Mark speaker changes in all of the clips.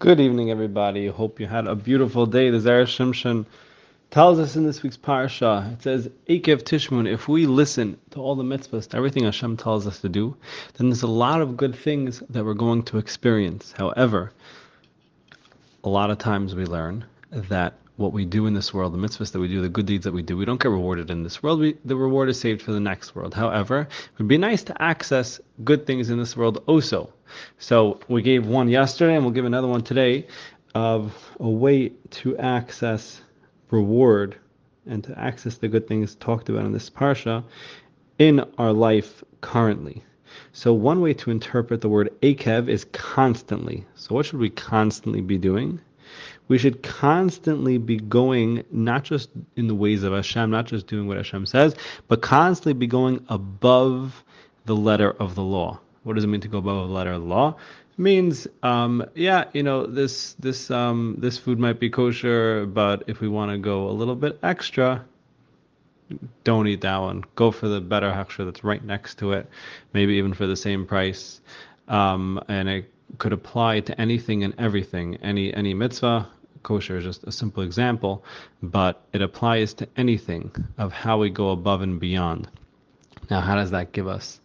Speaker 1: Good evening, everybody. Hope you had a beautiful day. The Zera Shimshon tells us in this week's parsha. It says, "Ekev Tishmun." If we listen to all the mitzvahs, to everything Hashem tells us to do, then there's a lot of good things that we're going to experience. However, a lot of times we learn that what we do in this world, the mitzvahs that we do, the good deeds that we do, we don't get rewarded in this world. We, the reward is saved for the next world. However, it would be nice to access good things in this world also. So we gave one yesterday, and we'll give another one today of a way to access reward and to access the good things talked about in this parsha in our life currently. So one way to interpret the word akev is constantly. So what should we constantly be doing? We should constantly be going not just in the ways of Hashem, not just doing what Hashem says, but constantly be going above the letter of the law. What does it mean to go above the letter of the law? Means, um, yeah, you know, this this um, this food might be kosher, but if we want to go a little bit extra, don't eat that one. Go for the better hechsher that's right next to it, maybe even for the same price. Um, and it could apply to anything and everything, any any mitzvah, kosher is just a simple example, but it applies to anything of how we go above and beyond. Now, how does that give us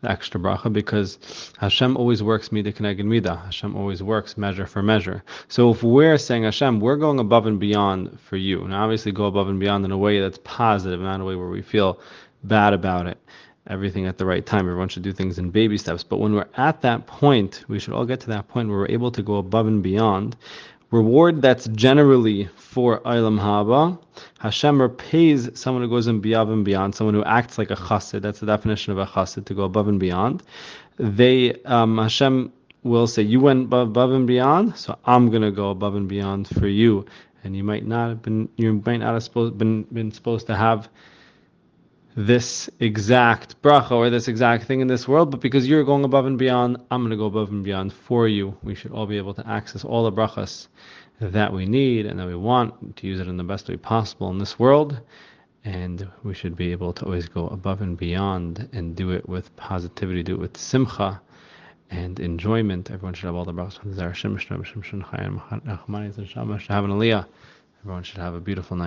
Speaker 1: the extra bracha? Because Hashem always works mida keneged mida. Hashem always works measure for measure. So if we're saying Hashem, we're going above and beyond for you, and obviously go above and beyond in a way that's positive, not a way where we feel bad about it everything at the right time. Everyone should do things in baby steps. But when we're at that point, we should all get to that point where we're able to go above and beyond reward that's generally for Olam Haba. Hashem repays someone who goes in beyond and beyond, someone who acts like a chassid. That's the definition of a chassid, to go above and beyond. They um, Hashem will say, "You went above and beyond, so I'm gonna go above and beyond for you." And you might not have been, you might not have supposed, been been supposed to have this exact bracha or this exact thing in this world, but because you're going above and beyond, I'm going to go above and beyond for you. We should all be able to access all the brachas that we need and that we want to use it in the best way possible in this world. And we should be able to always go above and beyond and do it with positivity, do it with simcha and enjoyment. Everyone should have all the brachas. Everyone should have a beautiful night.